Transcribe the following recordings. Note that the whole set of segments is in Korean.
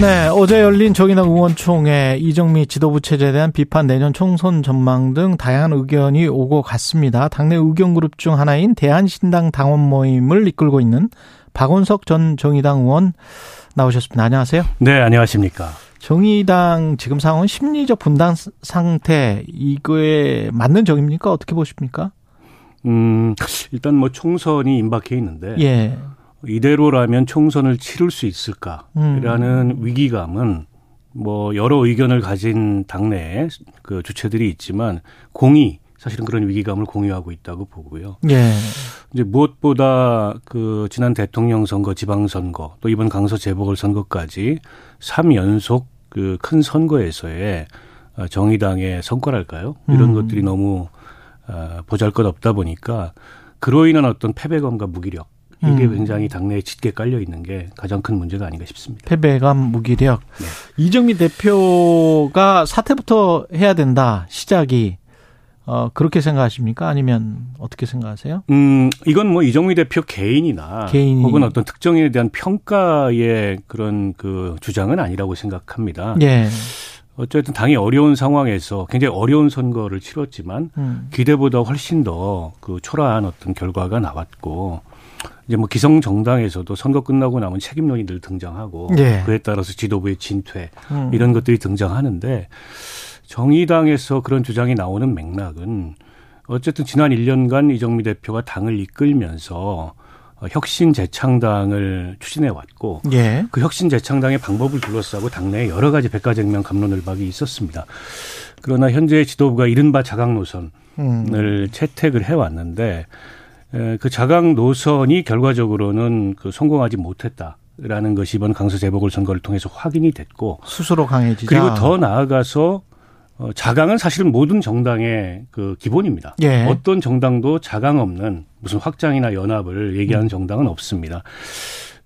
네, 어제 열린 정의당 의원총회 이정미 지도부 체제에 대한 비판 내년 총선 전망 등 다양한 의견이 오고 갔습니다. 당내 의견 그룹 중 하나인 대한신당 당원 모임을 이끌고 있는 박원석 전 정의당 의원 나오셨습니다. 안녕하세요. 네, 안녕하십니까. 정의당 지금 상황은 심리적 분단 상태 이거에 맞는 적입니까? 어떻게 보십니까? 음, 일단 뭐 총선이 임박해 있는데 예. 이대로라면 총선을 치를 수 있을까라는 음. 위기감은 뭐 여러 의견을 가진 당내 그 주체들이 있지만 공이 사실은 그런 위기감을 공유하고 있다고 보고요. 예. 이제 무엇보다 그 지난 대통령 선거, 지방 선거, 또 이번 강서 재보궐 선거까지 3연속 그 큰 선거에서의 정의당의 성과랄까요? 이런 음. 것들이 너무 어, 보잘것없다 보니까 그로 인한 어떤 패배감과 무기력 이게 음. 굉장히 당내에 짙게 깔려 있는 게 가장 큰 문제가 아닌가 싶습니다. 패배감, 무기력. 네. 이정미 대표가 사퇴부터 해야 된다. 시작이 어, 그렇게 생각하십니까? 아니면 어떻게 생각하세요? 음, 이건 뭐 이정미 대표 개인이나 개인이. 혹은 어떤 특정인에 대한 평가의 그런 그 주장은 아니라고 생각합니다. 예. 어쨌든 당이 어려운 상황에서 굉장히 어려운 선거를 치렀지만 음. 기대보다 훨씬 더 그 초라한 어떤 결과가 나왔고 이제 뭐 기성 정당에서도 선거 끝나고 나면 책임론이 늘 등장하고 예. 그에 따라서 지도부의 진퇴 음. 이런 것들이 등장하는데 정의당에서 그런 주장이 나오는 맥락은 어쨌든 지난 1년간 이정미 대표가 당을 이끌면서 어, 혁신 재창당을 추진해 왔고 예. 그 혁신 재창당의 방법을 둘러싸고 당내에 여러 가지 백가쟁명 감론을박이 있었습니다. 그러나 현재 지도부가 이른바 자강 노선을 음. 채택을 해 왔는데 그 자강 노선이 결과적으로는 그 성공하지 못했다. 라는 것이 이번 강서 재보궐 선거를 통해서 확인이 됐고 스스로 강해지자 그리고 더 나아가서 어, 자강은 사실은 모든 정당의 그 기본입니다. 예. 어떤 정당도 자강 없는 무슨 확장이나 연합을 얘기하는 음. 정당은 없습니다.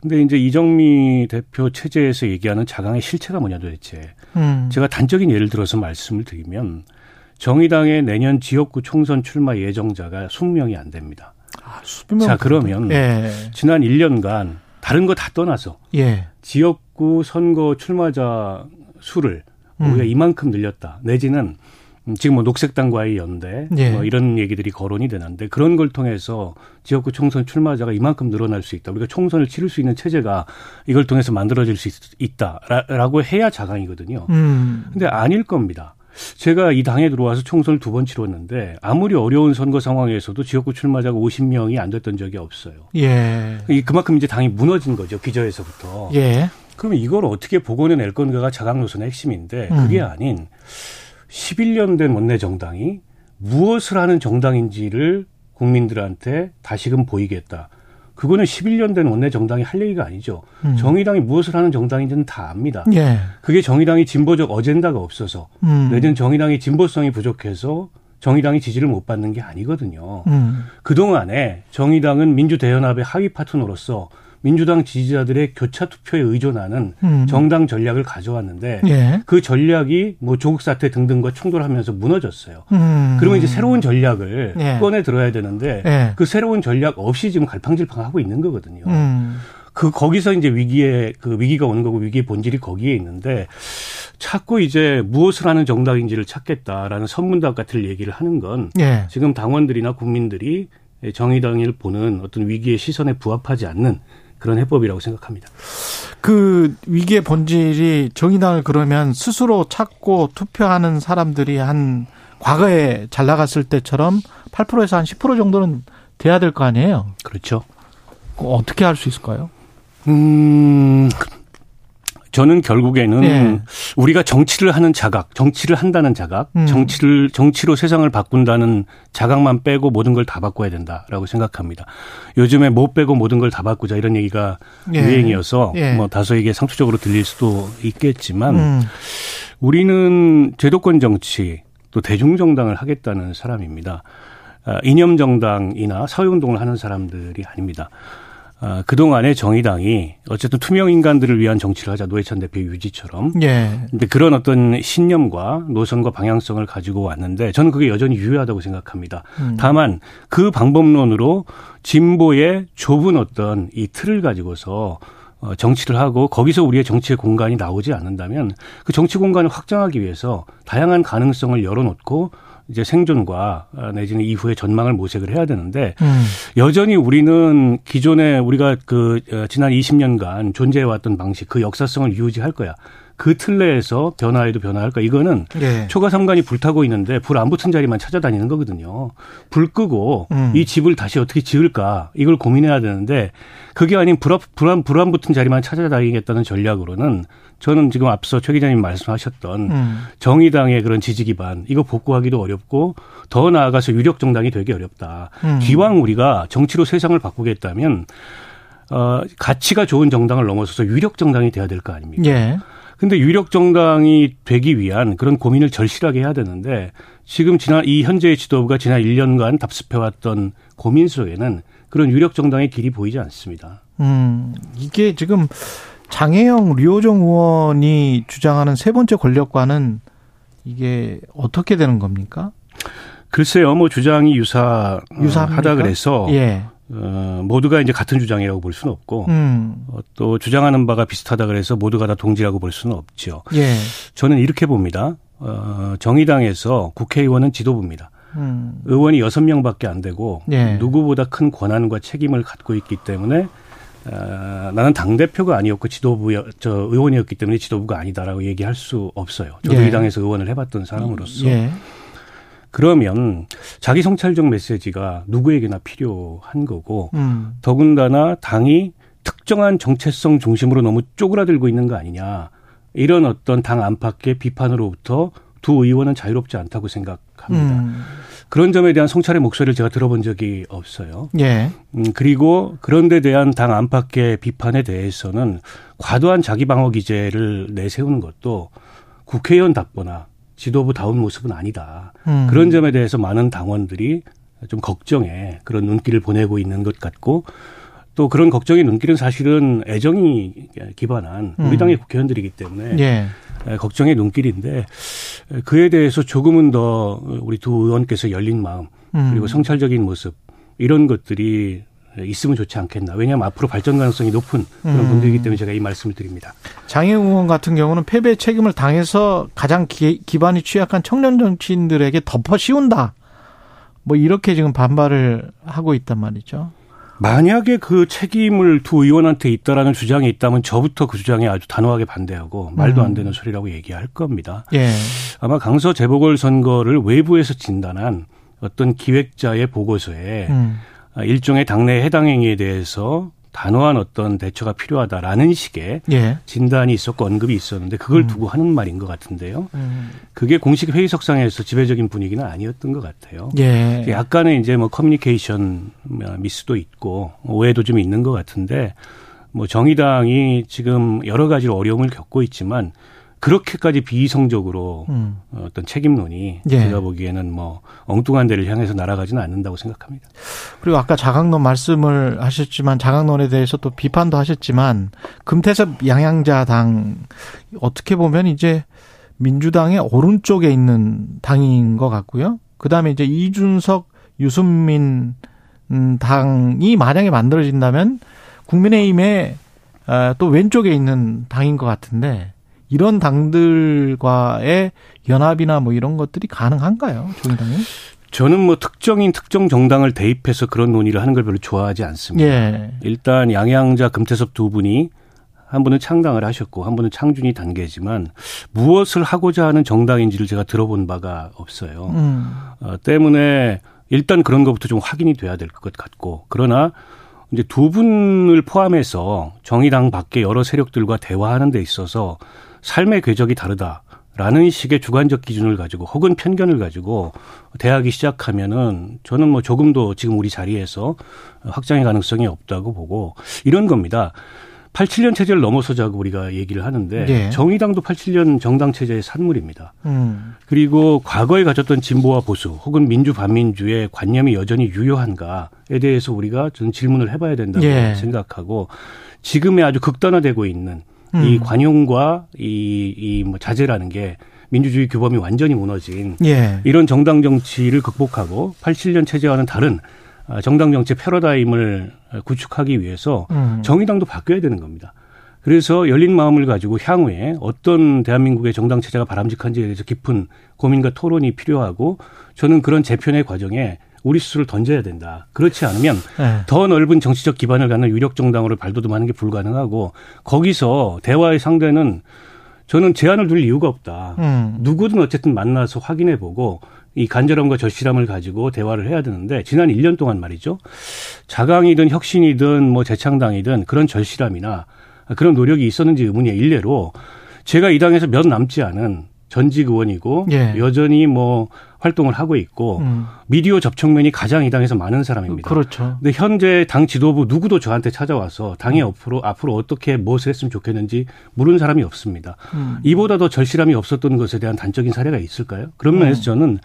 근데 이제 이정미 대표 체제에서 얘기하는 자강의 실체가 뭐냐 도대체. 음. 제가 단적인 예를 들어서 말씀을 드리면 정의당의 내년 지역구 총선 출마 예정자가 20명이 안 됩니다. 아, 자, 그러면 예. 지난 1년간 다른 거 다 떠나서 예. 지역구 선거 출마자 수를 음. 우리가 이만큼 늘렸다. 내지는 지금 뭐 녹색당과의 연대 예. 뭐 이런 얘기들이 거론이 되는데 그런 걸 통해서 지역구 총선 출마자가 이만큼 늘어날 수 있다. 우리가 총선을 치를 수 있는 체제가 이걸 통해서 만들어질 수 있 다라고 해야 자강이거든요. 음. 근데 아닐 겁니다. 제가 이 당에 들어와서 총선을 두 번 치렀는데 아무리 어려운 선거 상황에서도 지역구 출마자가 50명이 안 됐던 적이 없어요. 예. 그만큼 이제 당이 무너진 거죠. 기저에서부터. 예. 그러면 이걸 어떻게 복원해낼 건가가 자강 노선의 핵심인데 그게 음. 아닌 11년 된 원내 정당이 무엇을 하는 정당인지를 국민들한테 다시금 보이겠다. 그거는 11년 된 원내 정당이 할 얘기가 아니죠. 음. 정의당이 무엇을 하는 정당인지는 다 압니다. 예. 그게 정의당이 진보적 어젠다가 없어서 음. 내지는 정의당의 진보성이 부족해서 정의당이 지지를 못 받는 게 아니거든요. 음. 그동안에 정의당은 민주대연합의 하위 파트너로서 민주당 지지자들의 교차 투표에 의존하는 음. 정당 전략을 가져왔는데 예. 그 전략이 뭐 조국 사태 등등과 충돌하면서 무너졌어요. 음. 그러면 이제 새로운 전략을 예. 꺼내 들어야 되는데 예. 그 새로운 전략 없이 지금 갈팡질팡하고 있는 거거든요. 음. 그 거기서 이제 위기에 그 위기가 오는 거고 위기의 본질이 거기에 있는데 자꾸 이제 무엇을 하는 정당인지를 찾겠다라는 선문답 같은 얘기를 하는 건 예. 지금 당원들이나 국민들이 정의당을 보는 어떤 위기의 시선에 부합하지 않는 그런 해법이라고 생각합니다. 그 위기의 본질이 정의당을 그러면 스스로 찾고 투표하는 사람들이 한 과거에 잘 나갔을 때처럼 8%에서 한 10% 정도는 돼야 될 거 아니에요? 그렇죠. 어떻게 할 수 있을까요? 음, 저는 결국에는 네. 우리가 정치를 하는 자각, 정치를 한다는 자각, 음. 정치를 정치로 세상을 바꾼다는 자각만 빼고 모든 걸 다 바꿔야 된다라고 생각합니다. 요즘에 못 빼고 모든 걸 다 바꾸자 이런 얘기가 예. 유행이어서 예. 뭐 다소 이게 상투적으로 들릴 수도 있겠지만 음. 우리는 제도권 정치 또 대중정당을 하겠다는 사람입니다. 아, 이념 정당이나 사회운동을 하는 사람들이 아닙니다. 아, 그동안의 정의당이 어쨌든 투명 인간들을 위한 정치를 하자 노회찬 대표 유지처럼. 예. 근데 그런 어떤 신념과 노선과 방향성을 가지고 왔는데 저는 그게 여전히 유효하다고 생각합니다. 음. 다만 그 방법론으로 진보의 좁은 어떤 이 틀을 가지고서 어, 정치를 하고 거기서 우리의 정치의 공간이 나오지 않는다면 그 정치 공간을 확장하기 위해서 다양한 가능성을 열어놓고 이제 생존과 내지는 이후의 전망을 모색을 해야 되는데 음. 여전히 우리는 기존에 우리가 그 어, 지난 20년간 존재해왔던 방식 그 역사성을 유지할 거야. 그 틀내에서 변화해도 변화할까? 이거는 예. 초가 삼간이 불타고 있는데 불 안 붙은 자리만 찾아다니는 거거든요. 불 끄고 음. 이 집을 다시 어떻게 지을까? 이걸 고민해야 되는데 그게 아닌 불안 불안 불안 붙은 자리만 찾아다니겠다는 전략으로는 저는 지금 앞서 최 기자님 말씀하셨던 음. 정의당의 그런 지지 기반 이거 복구하기도 어렵고 더 나아가서 유력 정당이 되기 어렵다. 음. 기왕 우리가 정치로 세상을 바꾸겠다면 어 가치가 좋은 정당을 넘어서서 유력 정당이 돼야 될 거 아닙니까? 예. 근데 유력 정당이 되기 위한 그런 고민을 절실하게 해야 되는데 지금 지난 이 현재의 지도부가 지난 1년간 답습해왔던 고민 속에는 그런 유력 정당의 길이 보이지 않습니다. 음, 이게 지금 장혜영 류호정 의원이 주장하는 세 번째 권력과는 이게 어떻게 되는 겁니까? 글쎄요, 뭐 주장이 유사 유사하다 그래서 예. 어, 모두가 이제 같은 주장이라고 볼 수는 없고 음. 어, 또 주장하는 바가 비슷하다 그래서 모두가 다 동지라고 볼 수는 없죠. 예. 저는 이렇게 봅니다. 어, 정의당에서 국회의원은 지도부입니다. 음. 의원이 여섯 명밖에 안 되고 예. 누구보다 큰 권한과 책임을 갖고 있기 때문에 어, 나는 당 대표가 아니었고 지도부 저 의원이었기 때문에 지도부가 아니다라고 얘기할 수 없어요. 저도 예. 이 당에서 의원을 해봤던 사람으로서. 예. 그러면 자기 성찰적 메시지가 누구에게나 필요한 거고 음. 더군다나 당이 특정한 정체성 중심으로 너무 쪼그라들고 있는 거 아니냐 이런 어떤 당 안팎의 비판으로부터 두 의원은 자유롭지 않다고 생각합니다. 음. 그런 점에 대한 성찰의 목소리를 제가 들어본 적이 없어요. 예. 음, 그리고 그런 데 대한 당 안팎의 비판에 대해서는 과도한 자기 방어 기제를 내세우는 것도 국회의원답거나 지도부다운 모습은 아니다. 음. 그런 점에 대해서 많은 당원들이 좀 걱정에 그런 눈길을 보내고 있는 것 같고 또 그런 걱정의 눈길은 사실은 애정이 기반한 우리 음. 당의 국회의원들이기 때문에 예. 걱정의 눈길인데 그에 대해서 조금은 더 우리 두 의원께서 열린 마음 그리고 음. 성찰적인 모습 이런 것들이 있으면 좋지 않겠나. 왜냐하면 앞으로 발전 가능성이 높은 그런 음. 분들이기 때문에 제가 이 말씀을 드립니다. 장애 의원 같은 경우는 패배 책임을 당해서 가장 기, 기반이 취약한 청년 정치인들에게 덮어 씌운다. 뭐 이렇게 지금 반발을 하고 있단 말이죠. 만약에 그 책임을 두 의원한테 있다라는 주장이 있다면 저부터 그 주장에 아주 단호하게 반대하고 말도 안 음. 되는 소리라고 얘기할 겁니다. 예. 아마 강서 재보궐 선거를 외부에서 진단한 어떤 기획자의 보고서에 음. 아, 일종의 당내 해당 행위에 대해서 단호한 어떤 대처가 필요하다라는 식의 예. 진단이 있었고 언급이 있었는데 그걸 음. 두고 하는 말인 것 같은데요. 음. 그게 공식 회의석상에서 지배적인 분위기는 아니었던 것 같아요. 예. 약간의 이제 뭐 커뮤니케이션 미스도 있고 오해도 좀 있는 것 같은데 뭐 정의당이 지금 여러 가지로 어려움을 겪고 있지만 그렇게까지 비이성적으로 음. 어떤 책임론이 예. 제가 보기에는 뭐 엉뚱한 데를 향해서 날아가지는 않는다고 생각합니다. 그리고 아까 자강론 말씀을 하셨지만 자강론에 대해서 또 비판도 하셨지만 금태섭 양양자당 어떻게 보면 이제 민주당의 오른쪽에 있는 당인 것 같고요. 그 다음에 이제 이준석, 유승민 음, 당이 만약에 만들어진다면 국민의힘의 아, 또 왼쪽에 있는 당인 것 같은데 이런 당들과의 연합이나 뭐 이런 것들이 가능한가요, 정의당이? 저는 뭐 특정인 특정 정당을 대입해서 그런 논의를 하는 걸 별로 좋아하지 않습니다. 예. 일단 양양자 금태섭 두 분이 한 분은 창당을 하셨고 한 분은 창준이 단계지만 무엇을 하고자 하는 정당인지를 제가 들어본 바가 없어요. 음. 어, 때문에 일단 그런 것부터 좀 확인이 돼야 될 것 같고 그러나 이제 두 분을 포함해서 정의당 밖에 여러 세력들과 대화하는 데 있어서 삶의 궤적이 다르다 라는 식의 주관적 기준을 가지고 혹은 편견을 가지고 대하기 시작하면은 저는 뭐 조금도 지금 우리 자리에서 확장의 가능성이 없다고 보고 이런 겁니다. 87년 체제를 넘어서자고 우리가 얘기를 하는데 예. 정의당도 87년 정당 체제의 산물입니다. 음. 그리고 과거에 가졌던 진보와 보수 혹은 민주 반민주의 관념이 여전히 유효한가에 대해서 우리가 저는 질문을 해봐야 된다고 예. 생각하고 지금의 아주 극단화되고 있는 음. 이 관용과 이, 이 뭐 자제라는 게 민주주의 규범이 완전히 무너진 예. 이런 정당 정치를 극복하고 87년 체제와는 다른 아, 정당 정치 패러다임을 구축하기 위해서 음. 정의당도 바뀌어야 되는 겁니다. 그래서 열린 마음을 가지고 향후에 어떤 대한민국의 정당 체제가 바람직한지에 대해서 깊은 고민과 토론이 필요하고 저는 그런 재편의 과정에 우리 스스로를 던져야 된다. 그렇지 않으면 네. 더 넓은 정치적 기반을 갖는 유력 정당으로 발돋움하는 게 불가능하고 거기서 대화의 상대는 저는 제한을 둘 이유가 없다. 음. 누구든 어쨌든 만나서 확인해 보고 이 간절함과 절실함을 가지고 대화를 해야 되는데 지난 1년 동안 말이죠. 자강이든 혁신이든 뭐 재창당이든 그런 절실함이나 그런 노력이 있었는지 의문이에요. 일례로 제가 이 당에서 몇 남지 않은 전직 의원이고 예. 여전히 뭐 활동을 하고 있고 음. 미디어 접촉면이 가장 이 당에서 많은 사람입니다. 그렇죠. 근데 현재 당 지도부 누구도 저한테 찾아와서 당의 음. 앞으로 앞으로 어떻게 무엇을 했으면 좋겠는지 물은 사람이 없습니다. 음. 이보다 더 절실함이 없었던 것에 대한 단적인 사례가 있을까요? 그런 음. 면에서 저는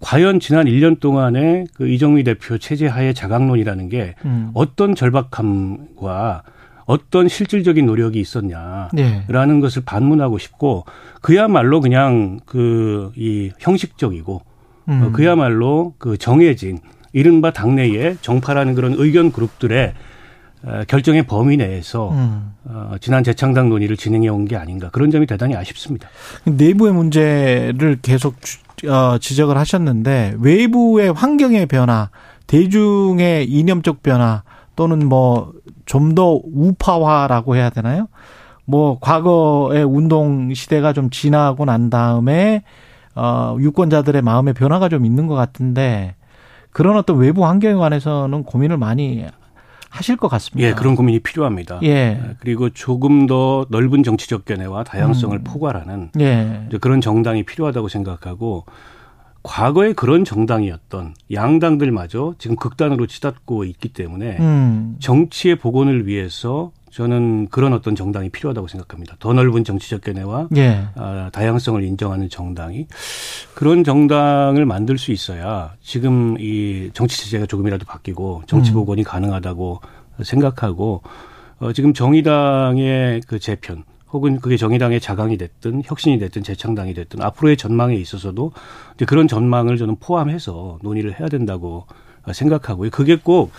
과연 지난 1년 동안의 그 이정미 대표 체제 하에 자강론이라는 게 음. 어떤 절박함과 어떤 실질적인 노력이 있었냐라는 네. 것을 반문하고 싶고 그야말로 그냥 그 이 형식적이고 음. 어, 그야말로 그 정해진 이른바 당내의 정파라는 그런 의견 그룹들의 어, 결정의 범위 내에서 음. 어, 지난 재창당 논의를 진행해 온 게 아닌가 그런 점이 대단히 아쉽습니다. 내부의 문제를 계속 어, 지적을 하셨는데 외부의 환경의 변화, 대중의 이념적 변화 또는 뭐 좀 더 우파화라고 해야 되나요? 뭐 과거의 운동 시대가 좀 지나고 난 다음에 어 유권자들의 마음의 변화가 좀 있는 것 같은데 그런 어떤 외부 환경에 관해서는 고민을 많이 하실 것 같습니다. 예, 그런 고민이 필요합니다. 예. 예 그리고 조금 더 넓은 정치적 견해와 다양성을 음. 포괄하는 예. 그런 정당이 필요하다고 생각하고 과거에 그런 정당이었던 양당들마저 지금 극단으로 치닫고 있기 때문에 음. 정치의 복원을 위해서 저는 그런 어떤 정당이 필요하다고 생각합니다. 더 넓은 정치적 견해와 예. 아, 다양성을 인정하는 정당이 그런 정당을 만들 수 있어야 지금 이 정치 체제가 조금이라도 바뀌고 정치 음. 복원이 음. 가능하다고 생각하고 어, 지금 정의당의 그 재편 혹은 그게 정의당의 자강이 됐든 혁신이 됐든 재창당이 됐든 앞으로의 전망에 있어서도 이제 그런 전망을 저는 포함해서 논의를 해야 된다고 생각하고요. 그게 꼭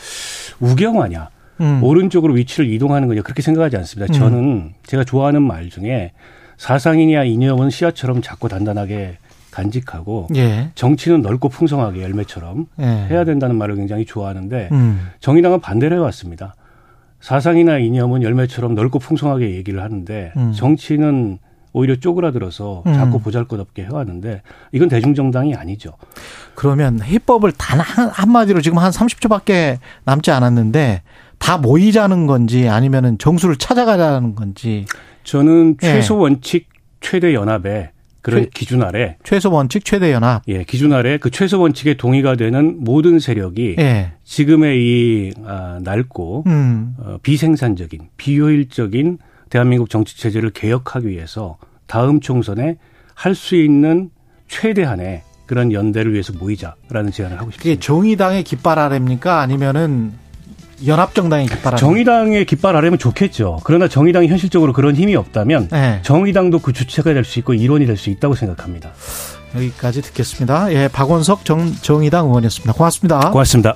우경화냐, 음. 오른쪽으로 위치를 이동하는 거냐 그렇게 생각하지 않습니다. 저는 음. 제가 좋아하는 말 중에 사상이냐 이념은 씨앗처럼 작고 단단하게 간직하고 예. 정치는 넓고 풍성하게 열매처럼 예. 해야 된다는 말을 굉장히 좋아하는데 음. 정의당은 반대로 해왔습니다. 사상이나 이념은 열매처럼 넓고 풍성하게 얘기를 하는데 음. 정치는 오히려 쪼그라들어서 음. 자꾸 보잘것없게 해왔는데 이건 대중정당이 아니죠. 그러면 해법을 단 한, 한마디로 지금 한 30초밖에 남지 않았는데 다 모이자는 건지 아니면은 정수를 찾아가자는 건지 저는 예. 최소 원칙 최대 연합에 그런 최, 기준 아래 최소 원칙 최대 연합 예 기준 아래 그 최소 원칙에 동의가 되는 모든 세력이 예. 지금의 이 아, 낡고 음. 어, 비생산적인 비효율적인 대한민국 정치 체제를 개혁하기 위해서 다음 총선에 할 수 있는 최대한의 그런 연대를 위해서 모이자라는 제안을 하고 싶습니다. 그게 정의당의 깃발 아래입니까 아니면은 연합정당의 깃발 아래. 정의당의 깃발 아래면 좋겠죠. 그러나 정의당이 현실적으로 그런 힘이 없다면 네. 정의당도 그 주체가 될 수 있고 일원이 될 수 있다고 생각합니다. 여기까지 듣겠습니다. 예, 박원석 정, 정의당 의원이었습니다. 고맙습니다. 고맙습니다.